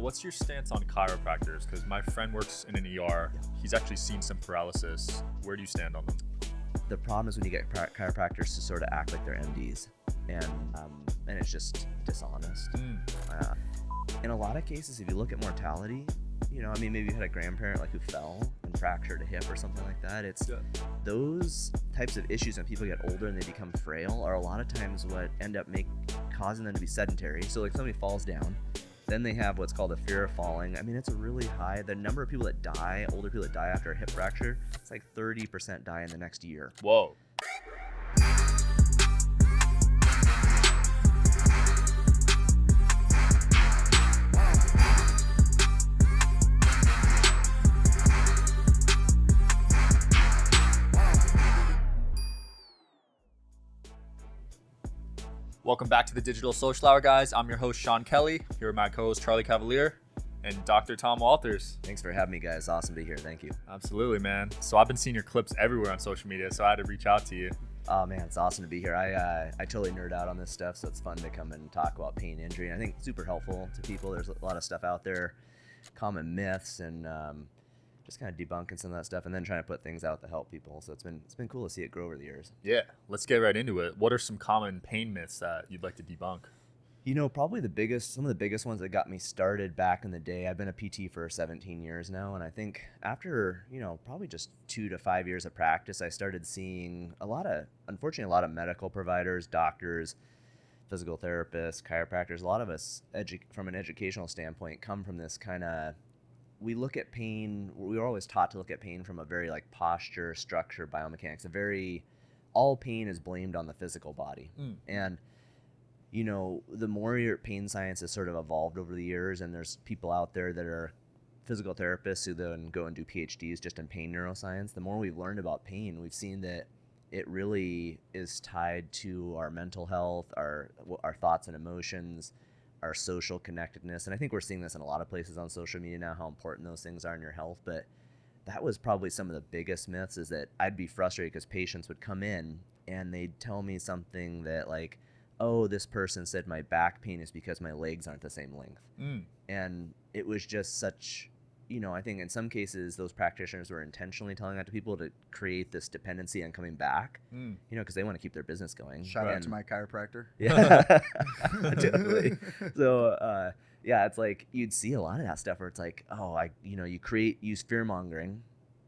What's your stance on chiropractors? Because my friend works in an ER. He's actually seen some paralysis. Where do you stand on them? The problem is when you get chi- chiropractors to sort of act like they're MDs, and um, and it's just dishonest. Uh, in a lot of cases, if you look at mortality, you know, I mean, maybe you had a grandparent like who fell and fractured a hip or something like that. It's Yeah. those types of issues when people get older and they become frail are a lot of times what end up make causing them to be sedentary. So like somebody falls down, then they have what's called a fear of falling. I mean, it's a really high. The number of people that die, older people that die after a hip fracture, it's like 30% die in the next year. Whoa. Welcome back to the Digital Social Hour, guys. I'm your host, Sean Kelly. Here with my co host, Charlie Cavalier, and Dr. Tom Walters. Thanks for having me, guys. Awesome to be here. Thank you. Absolutely, man. So I've been seeing your clips everywhere on social media, so I had to reach out to you. Oh man, it's awesome to be here. I uh, I totally nerd out on this stuff, so it's fun to come and talk about pain injury. And I think it's super helpful to people. There's a lot of stuff out there, common myths, and um, just kind of debunking some of that stuff, and then trying to put things out to help people. So it's been it's been cool to see it grow over the years. Yeah, let's get right into it. What are some common pain myths that you'd like to debunk? You know, probably the biggest, some of the biggest ones that got me started back in the day. I've been a PT for 17 years now, and I think after, you know, probably just two to five years of practice, I started seeing a lot of, unfortunately, a lot of medical providers, doctors, physical therapists, chiropractors. A lot of us, edu- from an educational standpoint, come from this kind of. We look at pain. We were always taught to look at pain from a very like posture, structure, biomechanics. A very, all pain is blamed on the physical body, Mm. and you know, the more your pain science has sort of evolved over the years, and there's people out there that are physical therapists who then go and do PhDs just in pain neuroscience, the more we've learned about pain, we've seen that it really is tied to our mental health, our our thoughts and emotions, our social connectedness, and I think we're seeing this in a lot of places on social media now how important those things are in your health. But that was probably some of the biggest myths is that I'd be frustrated because patients would come in and they'd tell me something that like, oh, this person said my back pain is because my legs aren't the same length Mm. and it was just such you know i think in some cases those practitioners were intentionally telling that to people to create this dependency on coming back Mm. you know because they want to keep their business going. Shout out to my chiropractor. yeah. Totally so uh yeah it's like you'd see a lot of that stuff where it's like oh i you know you create use fear mongering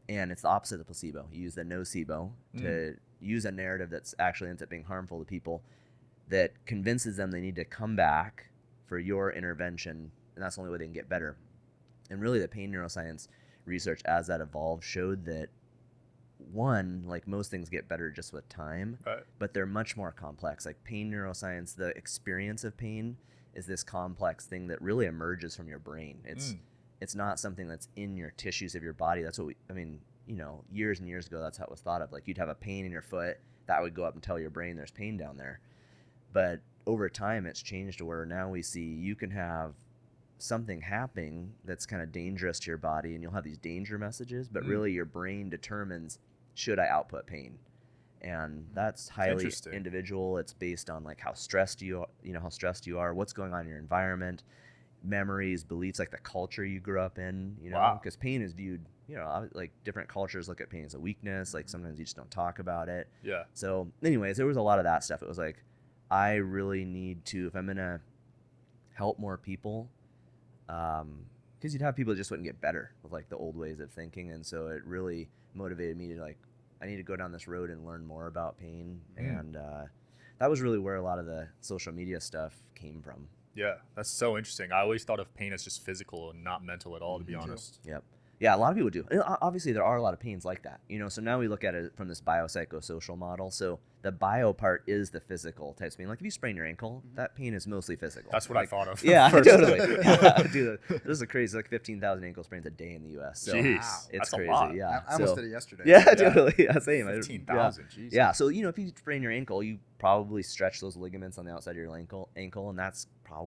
and it's the opposite of placebo. You use the nocebo to use a narrative that's actually ends up being harmful to people that convinces them they need to come back for your intervention and that's the only way they can get better and really the pain neuroscience research as that evolved showed that one like most things get better just with time Right. but they're much more complex. Like pain neuroscience the experience of pain is this complex thing that really emerges from your brain. It's Mm. it's not something that's in your tissues of your body. That's what we i mean you know years and years ago that's how it was thought of. Like you'd have a pain in your foot that would go up and tell your brain there's pain down there. But over time it's changed to where now we see you can have something happening that's kind of dangerous to your body and you'll have these danger messages but Mm. really your brain determines should i output pain and that's highly individual it's based on like how stressed you are you know how stressed you are what's going on in your environment memories beliefs like the culture you grew up in you know Wow. because pain is viewed you know like different cultures look at pain as a weakness like sometimes you just don't talk about it Yeah. so, anyways, there was a lot of that stuff. It was like, I really need to, if I'm gonna help more people, um, because you'd have people that just wouldn't get better with like the old ways of thinking, and so it really motivated me to like, I need to go down this road and learn more about pain, Mm. and uh, that was really where a lot of the social media stuff came from. Yeah. That's so interesting. I always thought of pain as just physical and not mental at all, to be too. honest. Yep. Yeah, a lot of people do. And uh, Obviously, there are a lot of pains like that, you know. So now we look at it from this biopsychosocial model. So the bio part is the physical type of pain. Like if you sprain your ankle, mm-hmm. that pain is mostly physical. That's what Like, I thought of. Yeah, first. totally. Yeah, dude, this is crazy. Like fifteen thousand ankle sprains a day in the U.S. So Jeez, it's that's a crazy. lot. Yeah, I, I almost so- did it yesterday. Yeah, Yeah. totally. Yeah, same. I- Fifteen yeah. thousand. Jeez. Yeah, so you know, if you sprain your ankle, you probably stretch those ligaments on the outside of your ankle, ankle, and that's probably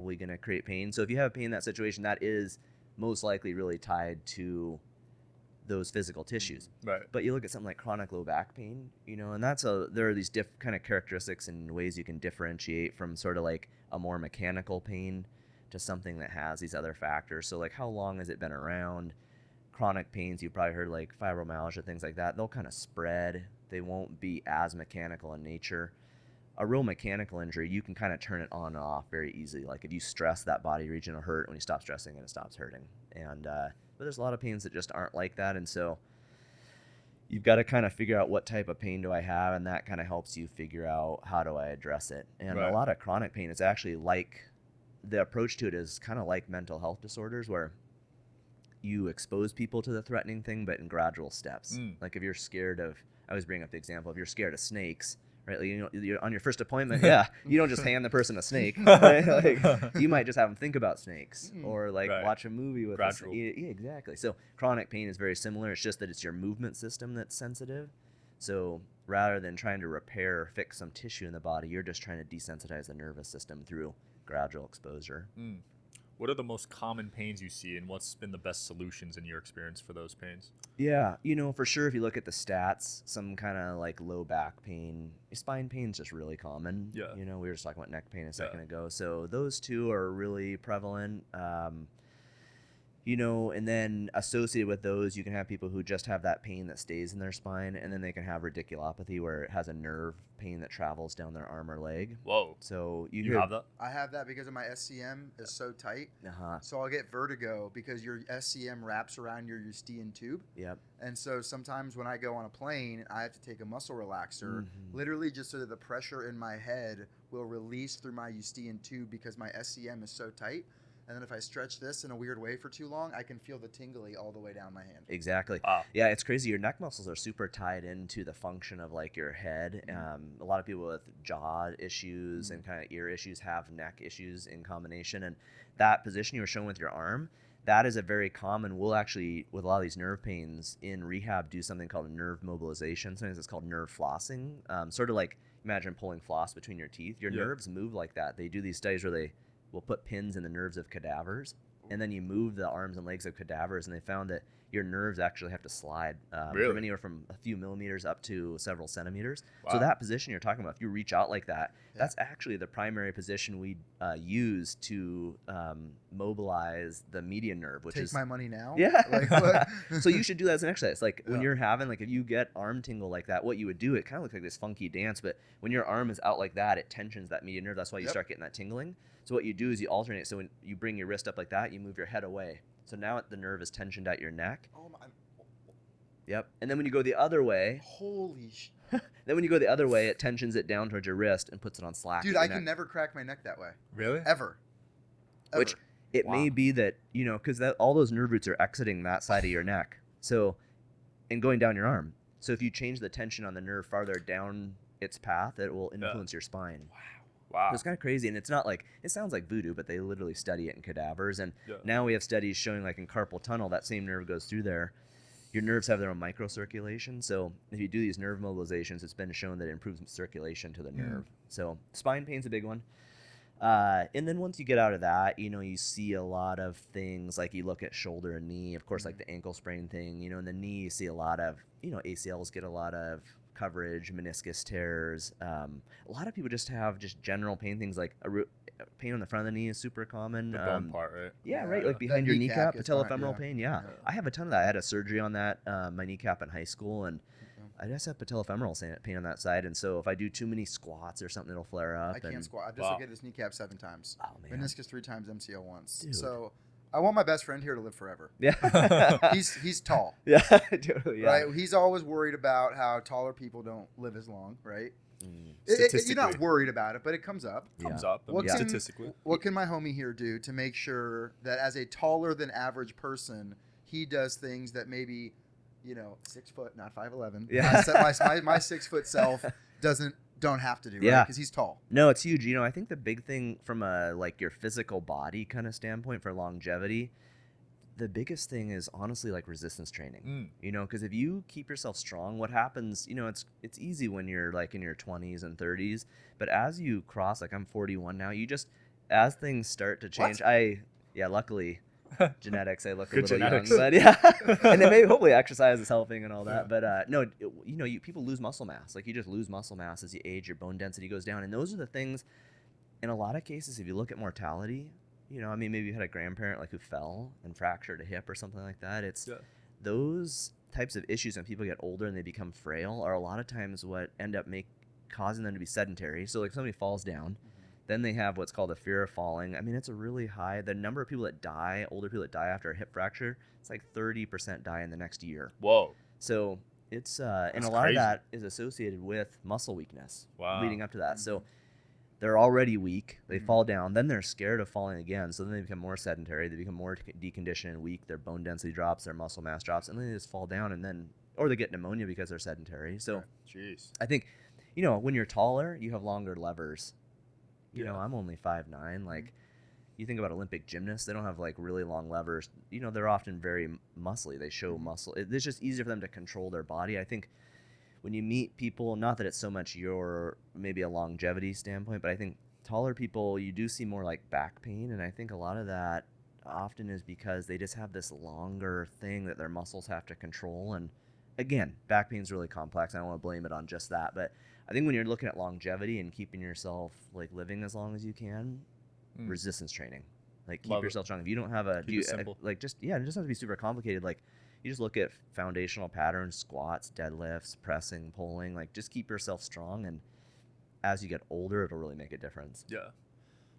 Going to create pain. So if you have pain in that situation, that is most likely really tied to those physical tissues. Right. But you look at something like chronic low back pain, you know, and that's a there are these diff kind of characteristics and ways you can differentiate from sort of like a more mechanical pain to something that has these other factors. So like how long has it been around? Chronic pains, you've probably heard like fibromyalgia, things like that. They'll kind of spread. They won't be as mechanical in nature. A real mechanical injury, you can kind of turn it on and off very easily. Like if you stress that body region will hurt. When you stop stressing it, it stops hurting. And uh, but there's a lot of pains that just aren't like that. And so you've got to kind of figure out what type of pain do I have, and that kind of helps you figure out how do I address it. And Right. a lot of chronic pain is actually like the approach to it is kind of like mental health disorders, where you expose people to the threatening thing, but in gradual steps. Mm. Like if you're scared of, I always bring up the example: if you're scared of snakes. Right, like, you know, you're on your first appointment, yeah, you don't just hand the person a snake. Right? Like, you might just have them think about snakes, Mm. or like Right. watch a movie with a Gradual. snake. Yeah, exactly. So chronic pain is very similar. It's just that it's your movement system that's sensitive. So rather than trying to repair or fix some tissue in the body, you're just trying to desensitize the nervous system through gradual exposure. Mm. What are the most common pains you see, and what's been the best solutions in your experience for those pains? Yeah, you know, for sure, if you look at the stats, some kind of like low back pain, spine pain is just really common. Yeah. You know, we were just talking about neck pain a Yeah. second ago. So those two are really prevalent. Um, you know, and then associated with those, you can have people who just have that pain that stays in their spine, and then they can have radiculopathy where it has a nerve pain that travels down their arm or leg. Whoa. So you, You, hear, have that? I have that because of my SCM is so tight. Uh-huh. So I'll get vertigo because your SCM wraps around your Eustachian tube. Yep. And so sometimes when I go on a plane, I have to take a muscle relaxer, Mhm. literally just so that the pressure in my head will release through my Eustachian tube because my SCM is so tight. And then if I stretch this in a weird way for too long, I can feel the tingly all the way down my hand. Exactly. Ah. Yeah, it's crazy. Your neck muscles are super tied into the function of like your head. Um, a lot of people with jaw issues and kind of ear issues have neck issues in combination. And that position you were showing with your arm, that is a very common. We'll actually, with a lot of these nerve pains in rehab, do something called nerve mobilization. Sometimes it's called nerve flossing. Um, sort of like imagine pulling floss between your teeth. Your Yeah. nerves move like that. They do these studies where they will put pins in the nerves of cadavers and then you move the arms and legs of cadavers, and they found that your nerves actually have to slide um, Really? from anywhere from a few millimeters up to several centimeters. Wow. So that position you're talking about, if you reach out like that, Yeah. that's actually the primary position we uh, use to um, mobilize the median nerve, which Take is my money now? yeah. Like, so you should do that as an exercise. Like when you're having, like if you get arm tingle like that, what you would do, it kind of looks like this funky dance, but when your arm is out like that, it tensions that median nerve. That's why you Yep. start getting that tingling. So what you do is you alternate. So when you bring your wrist up like that, you move your head away. So now the nerve is tensioned at your neck. Oh my. Oh, oh. Yep. And then when you go the other way, Holy sh. then when you go the other way, it tensions it down towards your wrist and puts it on slack. Dude, I your can never crack my neck that way. Really? Ever. Which Ever. it may be that you know because all those nerve roots are exiting that side of your neck so and going down your arm so if you change the tension on the nerve farther down its path it will Yeah. influence your spine Wow. It's kind of crazy and it's not like it sounds like voodoo but they literally study it in cadavers and Yeah. now we have studies showing like in carpal tunnel that same nerve goes through there. Your nerves have their own microcirculation so if you do these nerve mobilizations it's been shown that it improves circulation to the Mm. nerve. So spine pain's a big one. Uh, and then once you get out of that, you know, you see a lot of things like you look at shoulder and knee, of course, like the ankle sprain thing, you know, in the knee, you see a lot of, you know, ACLs get a lot of coverage, meniscus tears. Um, a lot of people just have just general pain things like a ru- pain on the front of the knee is super common. The bone um, part, right? Yeah, Yeah, right. Like that behind your kneecap kneecap, gets patellofemoral yeah. pain. Yeah. Yeah. I have a ton of that. I had a surgery on that, uh, my kneecap in high school, and I just have patellofemoral sa- pain on that side. And so if I do too many squats or something, it'll flare up. I can't squat. I Wow. dislocated this kneecap seven times. Oh man. Meniscus three times, MCL once. Dude. So I want my best friend here to live forever. Yeah. He's he's tall, yeah. totally. Yeah. right? He's always worried about how taller people don't live as long, right? Mm, It- it- you're not worried about it, but it comes up. Comes yeah. up I What mean, can- statistically. What can my homie here do to make sure that as a taller than average person, he does things that maybe, you know, six foot, not five eleven. Yeah. My, my, my, my six foot self doesn't don't have to do. Yeah. Because he's tall. No, it's huge. You know, I think the big thing from a like your physical body kind of standpoint for longevity, the biggest thing is honestly like resistance training. Mm. You know, because if you keep yourself strong, what happens? You know, it's it's easy when you're like in your 20s and 30s, but as you cross, like I'm 41 now, you just as things start to change. I yeah, luckily. genetics i look a little genetics. young but yeah and then maybe hopefully exercise is helping and all that Yeah. but uh no it- you know you people lose muscle mass like you just lose muscle mass as you age your bone density goes down and those are the things in a lot of cases if you look at mortality you know i mean maybe you had a grandparent like who fell and fractured a hip or something like that it's Yeah. those types of issues when people get older and they become frail are a lot of times what end up make causing them to be sedentary so like somebody falls down then they have what's called a fear of falling. I mean, it's a really high. The number of people that die, older people that die after a hip fracture, it's like 30% die in the next year. Whoa. So it's uh, and a lot crazy. of that is associated with muscle weakness Wow. leading up to that. So they're already weak. They Mhm. fall down. Then they're scared of falling again. So then they become more sedentary. They become more deconditioned and weak. Their bone density drops. Their muscle mass drops, and then they just fall down. And then or they get pneumonia because they're sedentary. So Jeez. I think, you know, when you're taller, you have longer levers. You know, I'm only five nine. Like, mm-hmm. you think about Olympic gymnasts, they don't have like really long levers. You know, they're often very muscly. They show mm-hmm. muscle. It's just easier for them to control their body. I think when you meet people, not that it's so much your maybe a longevity standpoint, but I think taller people, you do see more like back pain, and I think a lot of that often is because they just have this longer thing that their muscles have to control and again, back pain is really complex. I don't want to blame it on just that, but I think when you're looking at longevity and keeping yourself like living as long as you can, Mm. resistance training, like keep Love it. yourself strong. If you don't have a, do you, it simple. like just yeah, it doesn't have to be super complicated. Like you just look at foundational patterns, squats, deadlifts, pressing, pulling. Like just keep yourself strong, and as you get older, it'll really make a difference. Yeah.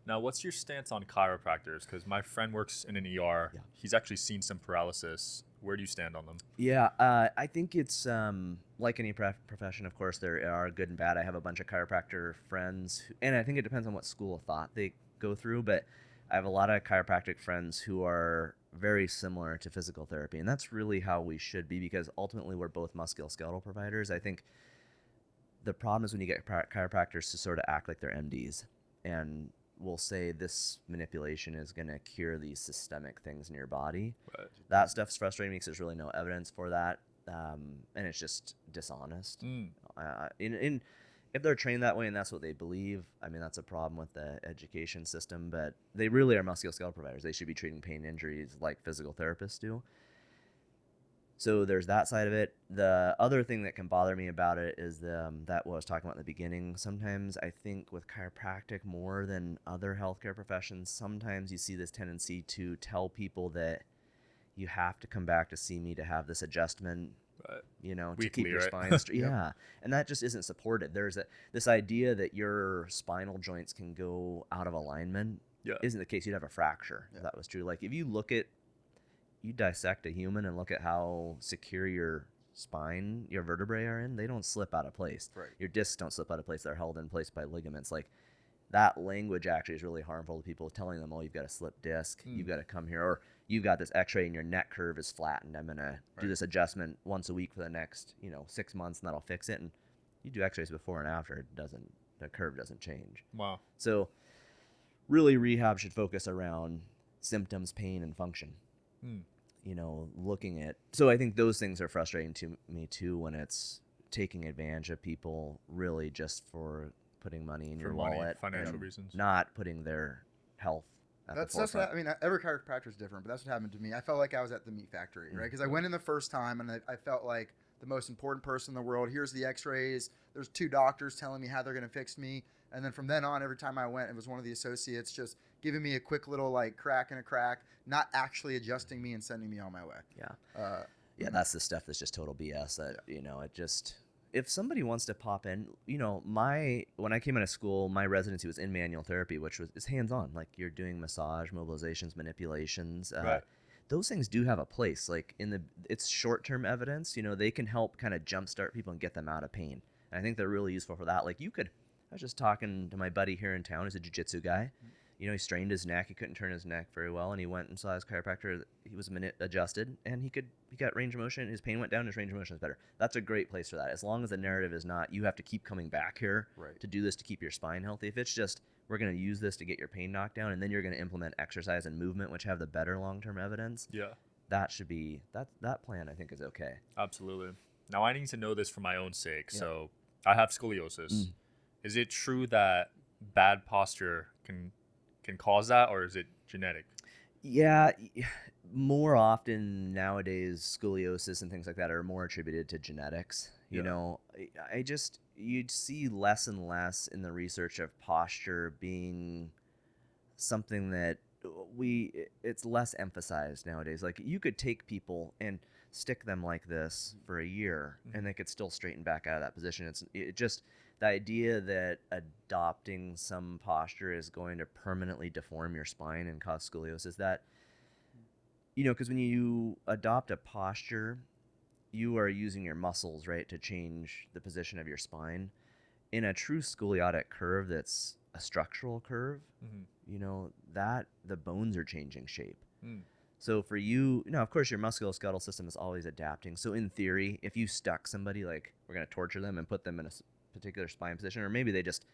Now, what's your stance on chiropractors? Because my friend works in an ER. Yeah. He's actually seen some paralysis. Where do you stand on them? Yeah, uh, I think it's um, like any prof- profession. Of course, there are good and bad. I have a bunch of chiropractor friends, who, and I think it depends on what school of thought they go through. But I have a lot of chiropractic friends who are very similar to physical therapy, and that's really how we should be because ultimately we're both musculoskeletal providers. I think the problem is when you get chiropractors to sort of act like they're MDs and will say this manipulation is going to cure these systemic things in your body Right. that stuff's frustrating because there's really no evidence for that um, and it's just dishonest Mm. uh, in, in if they're trained that way and that's what they believe i mean that's a problem with the education system but they really are musculoskeletal providers they should be treating pain injuries like physical therapists do so there's that side of it the other thing that can bother me about it is the, um, that what i was talking about in the beginning sometimes i think with chiropractic more than other healthcare professions sometimes you see this tendency to tell people that you have to come back to see me to have this adjustment Right. you know, to keep your right? spine straight. Yep. Yeah, and that just isn't supported. There's a this idea that your spinal joints can go out of alignment Yeah. isn't the case. You'd have a fracture if that was true. Like if you look at, you dissect a human and look at how secure your spine, your vertebrae are in, they don't slip out of place. Right. Your discs don't slip out of place. They're held in place by ligaments. Like that language actually is really harmful to people, telling them, "Oh, you've got a slip disc. Mm. You've got to come here," or "You've got this X-ray and your neck curve is flattened. I'm gonna do this adjustment once a week for the next, you know, six months, and that'll fix it." And you do X-rays before and after, it doesn't. The curve doesn't change. Wow. So, really, rehab should focus around symptoms, pain, and function. Hmm. You know, looking at. So, I think those things are frustrating to me too when it's taking advantage of people really just for putting money in For your money, wallet, financial reasons. not putting their health. At That's, the that's what I mean. Every chiropractor is different, but that's what happened to me. I felt like I was at the meat factory, right? Mm-hmm. Because I went in the first time and I, I felt like the most important person in the world. Here's the X-rays. There's two doctors telling me how they're going to fix me, And then from then on, every time I went, it was one of the associates just giving me a quick little like crack and a crack, not actually adjusting me and sending me on my way. Yeah. Uh, Yeah, that's the stuff that's just total BS. That you know, it just if somebody wants to pop in, you know, my when I came out of school, my residency was in manual therapy, which was is hands on. Like you're doing massage, mobilizations, manipulations. Uh, Right. Those things do have a place. Like in the it's short term evidence. You know, they can help kind of jumpstart people and get them out of pain. And I think they're really useful for that. Like you could. I was just talking to my buddy here in town. He's a jujitsu guy. You know, he strained his neck. He couldn't turn his neck very well, and he went and saw his chiropractor. He was minute adjusted, and he could he got range of motion. His pain went down. His range of motion is better. That's a great place for that. As long as the narrative is not you have to keep coming back here Right. to do this to keep your spine healthy. If it's just we're going to use this to get your pain knocked down, and then you're going to implement exercise and movement, which have the better long term evidence. Yeah. That should be that that plan. I think is okay. Absolutely. Now I need to know this for my own sake. Yeah. So I have scoliosis. Mm. Is it true that bad posture can can cause that, or is it genetic? Yeah, more often nowadays, scoliosis and things like that are more attributed to genetics. You Yeah. know, I- I just you'd see less and less in the research of posture being something that uh, we it's less emphasized nowadays. Like you could take people and stick them like this for a year, and mm-hmm. they could still straighten back out of that position. It's it just the idea that adopting some posture is going to permanently deform your spine and cause scoliosis that you know because when you adopt a posture you are using your muscles right to change the position of your spine in a true scoliotic curve that's a structural curve Mm-hmm. you know that the bones are changing shape Mm. so for you, now of course your musculoskeletal system is always adapting. So in theory, if you stuck somebody like we're gonna torture them and put them in a particular spine position, or maybe they just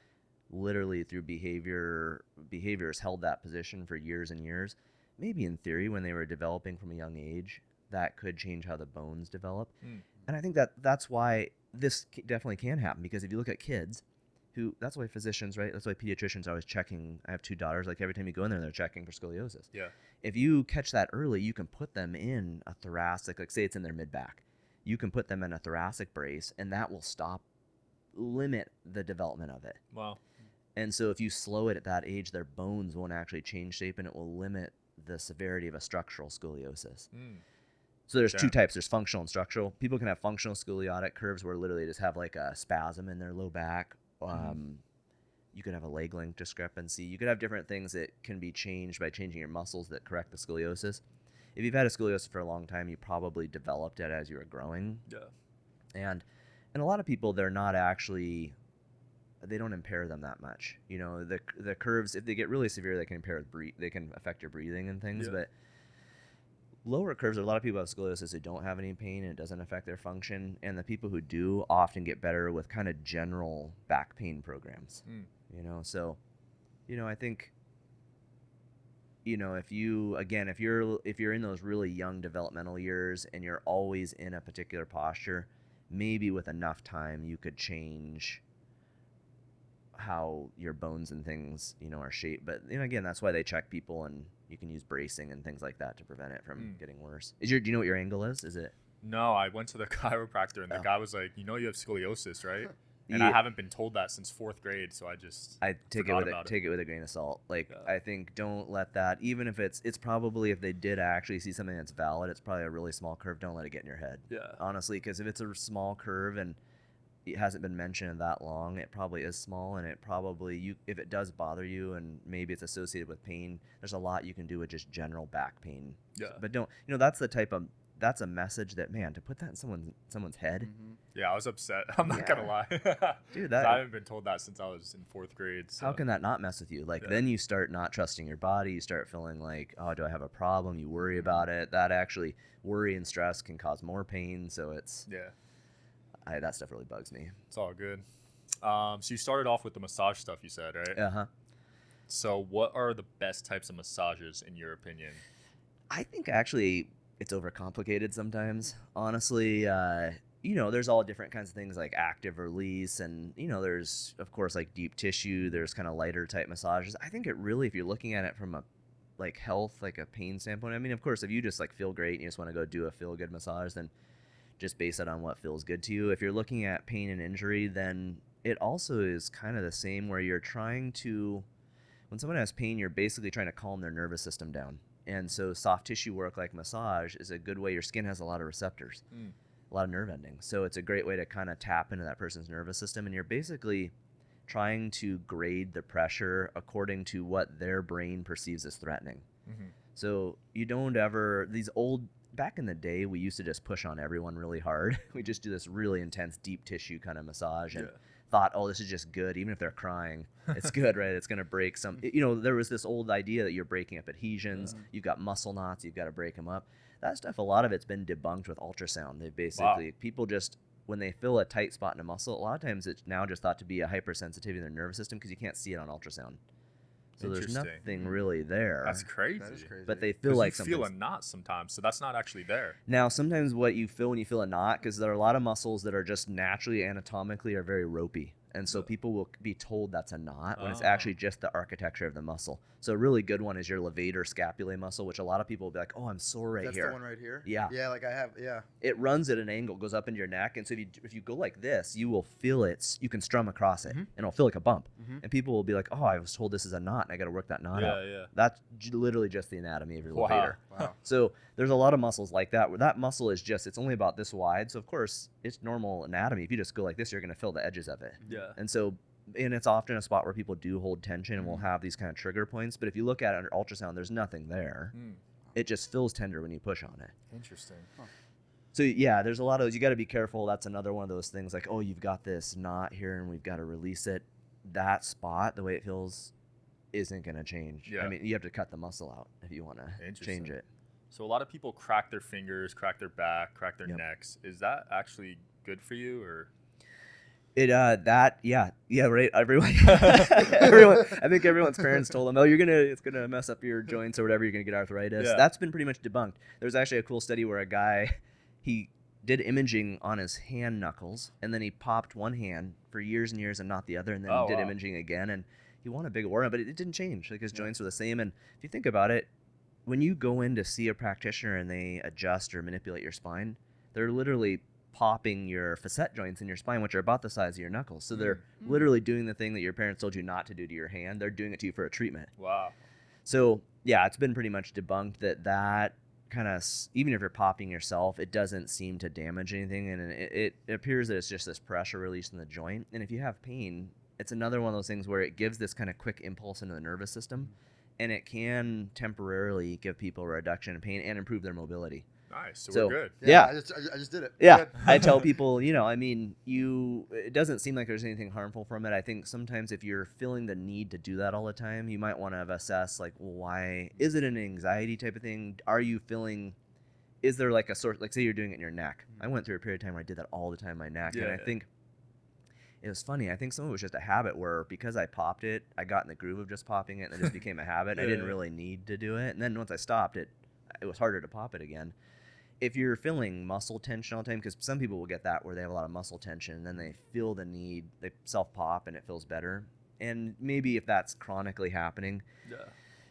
literally through behavior behaviors held that position for years and years, maybe in theory when they were developing from a young age, that could change how the bones develop. Mm. And I think that that's why this definitely can happen because if you look at kids who that's why physicians, right? That's why pediatricians are always checking. I have two daughters. Like every time you go in there, they're checking for scoliosis Yeah. if you catch that early, you can put them in a thoracic, like say it's in their mid back, you can put them in a thoracic brace, and that will stop, limit the development of it. Wow. And so if you slow it at that age, their bones won't actually change shape, and it will limit the severity of a structural scoliosis. Mm. So there's two types. There's functional and structural. People can have functional scoliotic curves where literally they just have like a spasm in their low back. Um, You could have a leg length discrepancy. You could have different things that can be changed by changing your muscles that correct the scoliosis. If you've had a scoliosis for a long time, you probably developed it as you were growing. Yeah. And and a lot of people they're not actually they don't impair them that much. You know, the the curves if they get really severe, they can impair with breathe. They can affect your breathing and things. Yeah. But lower curves, a lot of people have scoliosis who don't have any pain and it doesn't affect their function. And the people who do often get better with kind of general back pain programs. Mm. You know, so you know, I think you know, if you again, if you're if you're in those really young developmental years and you're always in a particular posture, maybe with enough time you could change how your bones and things, you know, are shaped. But you know, again, that's why they check people and you can use bracing and things like that to prevent it from Mm. getting worse. Is your do you know what your angle is? Is it No, I went to the chiropractor and the Oh. guy was like, "You know, you have scoliosis, right?" And Yeah. I haven't been told that since fourth grade, so I just I take it with a, it. take it with a grain of salt. Like Yeah. I think don't let that even if it's it's probably if they did actually see something that's valid, it's probably a really small curve. Don't let it get in your head. yeah. Honestly, because if it's a small curve and it hasn't been mentioned in that long, it probably is small and it probably you if it does bother you and maybe it's associated with pain, there's a lot you can do with just general back pain. Yeah. But don't you know that's the type of that's a message that man to put that in someone's someone's head. Mhm. Yeah, I was upset. I'm not gonna lie, Dude, that- I haven't been told that since I was in fourth grade. So. How can that not mess with you? Like Yeah. then you start not trusting your body. You start feeling like, oh, do I have a problem? You worry about it. That actually worry and stress can cause more pain. So it's Yeah, I, that stuff really bugs me. it's all good. Um, so you started off with the massage stuff, you said, right? Uh huh. So what are the best types of massages in your opinion? I think actually it's overcomplicated sometimes. Honestly, uh, you know, there's all different kinds of things like active release, and you know, there's of course like deep tissue. There's kind of lighter type massages. I think it really, if you're looking at it from a like health, like a pain standpoint. I mean, of course, if you just like feel great and you just want to go do a feel good massage, then just base it on what feels good to you. If you're looking at pain and injury, then it also is kind of the same where you're trying to when someone has pain, you're basically trying to calm their nervous system down. And so soft tissue work like massage is a good way. Your skin has a lot of receptors, Mm. a lot of nerve endings. So it's a great way to kind of tap into that person's nervous system. And you're basically trying to grade the pressure according to what their brain perceives as threatening. Mhm. So you don't ever these old back in the day we used to just push on everyone really hard. we just do this really intense deep tissue kind of massage and Yeah. Thought, oh, this is just good. Even if they're crying, it's good, right? It's gonna break some. You know, there was this old idea that you're breaking up adhesions. You've got muscle knots. You've got to break them up. That stuff, a lot of it's been debunked with ultrasound. They basically people just when they feel a tight spot in a muscle, a lot of times it's now just thought to be a hypersensitivity in their nervous system because you can't see it on ultrasound. So there's nothing mm-hmm. really there. That's crazy. That is crazy. But they feel like you feel a something's- knot sometimes, so that's not actually there. Now, sometimes what you feel when you feel a knot, because there are a lot of muscles that are just naturally anatomically are very ropey, and so people will be told that's a knot when it's Oh. actually just the architecture of the muscle. So a really good one is your levator scapulae muscle, which a lot of people will be like, "Oh, I'm sore right here. That's here." the one right here. Yeah. Yeah, like I have. Yeah. It runs at an angle, goes up into your neck, and so if you if you go like this, you will feel it. s- You can strum across it, Mhm. and it'll feel like a bump. Mhm. And people will be like, "Oh, I was told this is a knot, and I got to work that knot out." yeah. That's j- literally just the anatomy of your Wow. levator. Wow. So there's a lot of muscles like that where that muscle is just it's only about this wide. So of course it's normal anatomy. If you just go like this, you're gonna feel the edges of it. Yeah. And so and it's often a spot where people do hold tension and will Mhm. have these kind of trigger points. But if you look at it under ultrasound, there's nothing there. Mm. It just feels tender when you push on it. Interesting. So yeah, there's a lot of those. You got to be careful. That's another one of those things like, oh, you've got this knot here and we've got to release it. That spot, the way it feels, isn't gonna change. Yeah. I mean, you have to cut the muscle out if you want to change it. So a lot of people crack their fingers, crack their back, crack their Yep. necks. Is that actually good for you, or It uh that yeah yeah right everyone everyone I think everyone's parents told them oh you're gonna it's gonna mess up your joints or whatever you're gonna get arthritis Yeah. that's been pretty much debunked there's actually a cool study where a guy he did imaging on his hand knuckles and then he popped one hand for years and years and not the other and then Oh, did wow. imaging again and he won a big award but it, it didn't change like his joints were the same and if you think about it when you go in to see a practitioner and they adjust or manipulate your spine they're literally popping your facet joints in your spine, which are about the size of your knuckles. So they're mm. Mm. literally doing the thing that your parents told you not to do to your hand. They're doing it to you for a treatment. wow? So yeah, it's been pretty much debunked that that kind of even if you're popping yourself, it doesn't seem to damage anything, and it, it, it appears that it's just this pressure release in the joint. And if you have pain, it's another one of those things where it gives this kind of quick impulse into the nervous system, and it can temporarily give people a reduction in pain and improve their mobility. Nice. So, So- we're good. Yeah. I just, I just- I just did it. Yeah, I tell people, you know, I mean, you. It doesn't seem like there's anything harmful from it. I think sometimes if you're feeling the need to do that all the time, you might want to assess, like, well, why is it an anxiety type of thing? Are you feeling? Is there like a sort, like, say you're doing it in your neck? Mm-hmm. I went through a period of time where I did that all the time in my neck, and I yeah. think it was funny. I think some of it was just a habit where because I popped it, I got in the groove of just popping it, and it just became a habit. I didn't really need to do it, and then once I stopped it, it was harder to pop it again if you're feeling muscle tension all the time, because some people will get that where they have a lot of muscle tension, and then they feel the need, they self pop, and it feels better. And maybe if that's chronically happening, Yeah.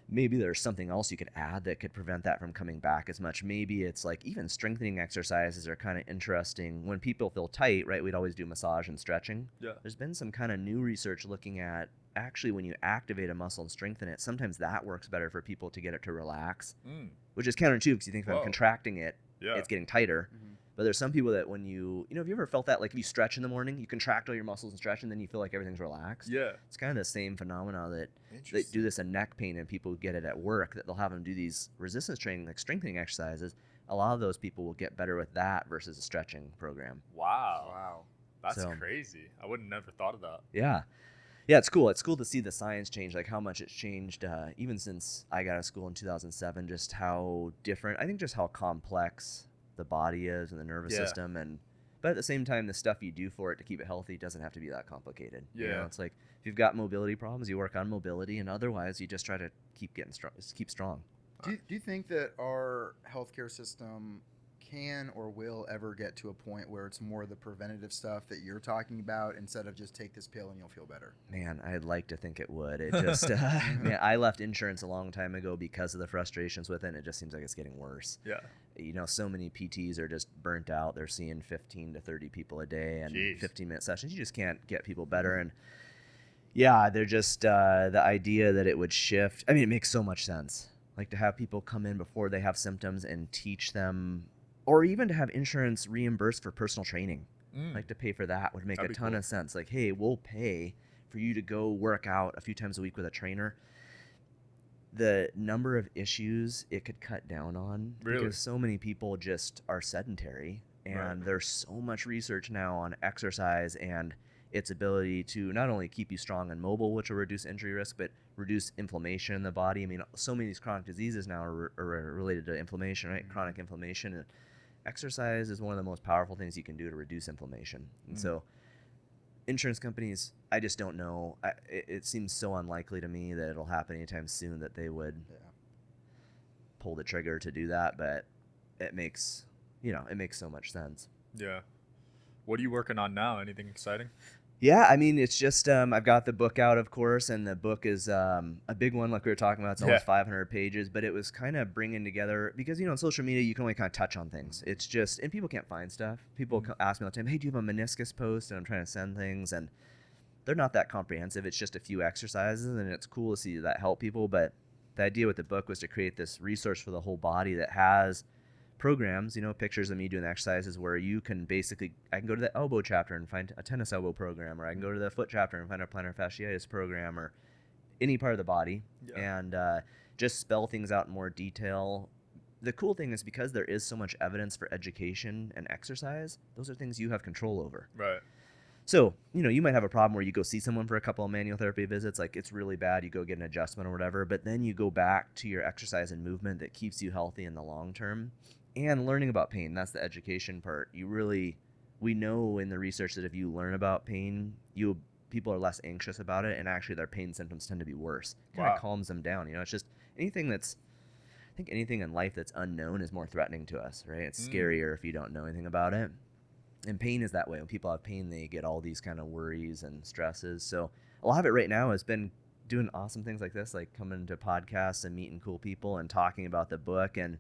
Maybe there's something else you could add that could prevent that from coming back as much. Maybe it's like even strengthening exercises are kind of interesting. When people feel tight, right, we'd always do massage and stretching. Yeah. There's been some kind of new research looking at actually when you activate a muscle and strengthen it, sometimes that works better for people to get it to relax, Mm. which is counterintuitive because you think if I'm contracting it, Yeah. it's getting tighter. Mhm. But there's some people that when you, you know, have you ever felt that? Like if you stretch in the morning, you contract all your muscles and stretch, and then you feel like everything's relaxed. yeah. It's kind of the same phenomena that they do this in neck pain, and people get it at work. That they'll have them do these resistance training, like strengthening exercises. A lot of those people will get better with that versus a stretching program. Wow. Wow. That's So- crazy. I would have never thought of that. Yeah. Yeah, it's cool. It's cool to see the science change, like how much it's changed, uh, even since I got out of school in 2007. Just how different. I think just how complex the body is and the nervous Yeah. system, and but at the same time, the stuff you do for it to keep it healthy doesn't have to be that complicated. You know, Yeah. it's like if you've got mobility problems, you work on mobility, and otherwise, you just try to keep getting strong, keep strong. Do you, do you think that our healthcare system can or will ever get to a point where it's more the preventative stuff that you're talking about instead of just take this pill and you'll feel better? Man, I'd like to think it would. It just, uh, man, I left insurance a long time ago because of the frustrations with it. And it just seems like it's getting worse. Yeah. You know, so many PTs are just burnt out. They're seeing 15 to 30 people a day and Jeez. 15 minute sessions. You just can't get people better. And yeah, they're just uh, the idea that it would shift. I mean, it makes so much sense. Like to have people come in before they have symptoms and teach them, or even to have insurance reimbursed for personal training Mm. like to pay for that would make That'd a ton cool. of sense like hey we'll pay for you to go work out a few times a week with a trainer the number of issues it could cut down on Really? because so many people just are sedentary and Right. there's so much research now on exercise and its ability to not only keep you strong and mobile which will reduce injury risk but reduce inflammation in the body i mean so many of these chronic diseases now are, are related to inflammation right Mm-hmm. chronic inflammation and exercise is one of the most powerful things you can do to reduce inflammation. And Mm. so, insurance companies, I just don't know. I, it, it seems so unlikely to me that it'll happen anytime soon that they would Yeah. pull the trigger to do that. But it makes, you know, it makes so much sense. Yeah. What are you working on now? Anything exciting? Yeah, I mean, it's just um, I've got the book out, of course, and the book is um, a big one, like we were talking about. It's almost Yeah. 500 pages, but it was kind of bringing together because you know on social media you can only kind of touch on things. It's just and people can't find stuff. People co- ask me all the time, "Hey, do you have a meniscus post?" And I'm trying to send things, and they're not that comprehensive. It's just a few exercises, and it's cool to see that help people. But the idea with the book was to create this resource for the whole body that has programs, you know, pictures of me doing exercises where you can basically, I can go to the elbow chapter and find a tennis elbow program, or I can go to the foot chapter and find a plantar fasciitis program, or any part of the body, Yeah. and uh, just spell things out in more detail. The cool thing is because there is so much evidence for education and exercise, those are things you have control over. Right. So, you know, you might have a problem where you go see someone for a couple of manual therapy visits, like it's really bad, you go get an adjustment or whatever, but then you go back to your exercise and movement that keeps you healthy in the long term and learning about pain. That's the education part. You really we know in the research that if you learn about pain, you people are less anxious about it and actually their pain symptoms tend to be worse. Kind of Wow. calms them down. You know, it's just anything that's I think anything in life that's unknown is more threatening to us, right? It's Mm. scarier if you don't know anything about it and pain is that way. When people have pain, they get all these kind of worries and stresses. So a lot of it right now has been doing awesome things like this, like coming to podcasts and meeting cool people and talking about the book and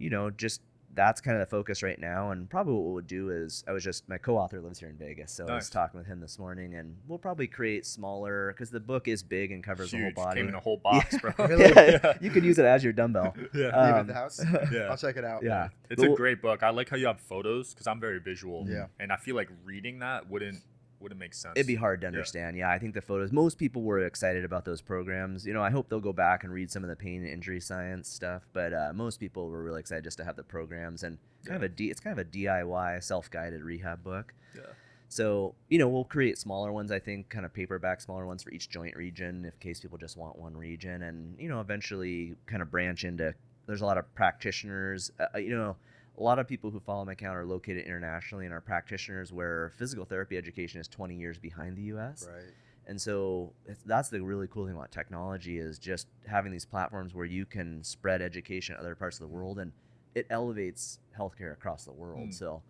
you know just that's kind of the focus right now and probably what we'll do is i was just my co-author lives here in vegas so i was talking with him this morning and we'll probably create smaller because the book is big and covers Huge. the whole body Came in a whole box, bro. Really? yeah, you could use it as your dumbbell yeah. Leave it Um, the house. Yeah. I'll check it out. yeah It's But a we'll- great book. I like how you have photos because I'm very visual. Yeah. And I feel like reading that wouldn't wouldn't make sense. It'd be hard to understand. Yeah. I think the photos. Most people were excited about those programs. You know, I hope they'll go back and read some of the pain and injury science stuff. But uh, most people were really excited just to have the programs and kind of Yeah. a D, it's kind of a DIY self-guided rehab book. Yeah. So you know, we'll create smaller ones. I think kind of paperback, smaller ones for each joint region, if case people just want one region, and you know, eventually kind of branch into. There's a lot of practitioners. Uh, you know, a lot of people who follow my account are located internationally and are practitioners where physical therapy education is 20 years behind the U.S. Right. And so that's the really cool thing about technology is just having these platforms where you can spread education in other parts of the world, and it elevates healthcare across the world. Mm. So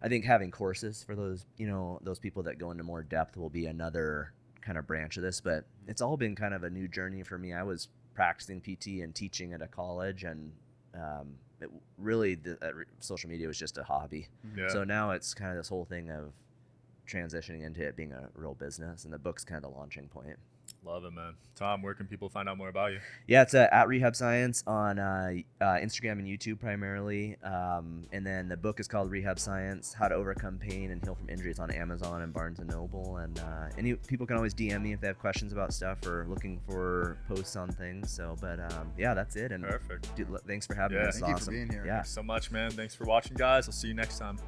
I think having courses for those, you know, those people that go into more depth will be another kind of branch of this. But it's all been kind of a new journey for me. I was practicing PT and teaching at a college, and um, it really the uh, re- social media was just a hobby. Yeah. So now it's kind of this whole thing of transitioning into it being a real business, and the book's kind of the launching point. Love it, man. Tom, where can people find out more about you? Yeah, it's uh, at Rehab Science on uh, uh, Instagram and YouTube primarily, um, and then the book is called Rehab Science: How to Overcome Pain and Heal from Injuries on Amazon and Barnes and Noble. And uh, any people can always DM me if they have questions about stuff or looking for posts on things. So, but um, yeah, that's it. And Perfect. dude, l- thanks for having Yeah. me. It's Thank you for awesome. being here. Yeah. Thanks so much, man. Thanks for watching, guys. I'll see you next time.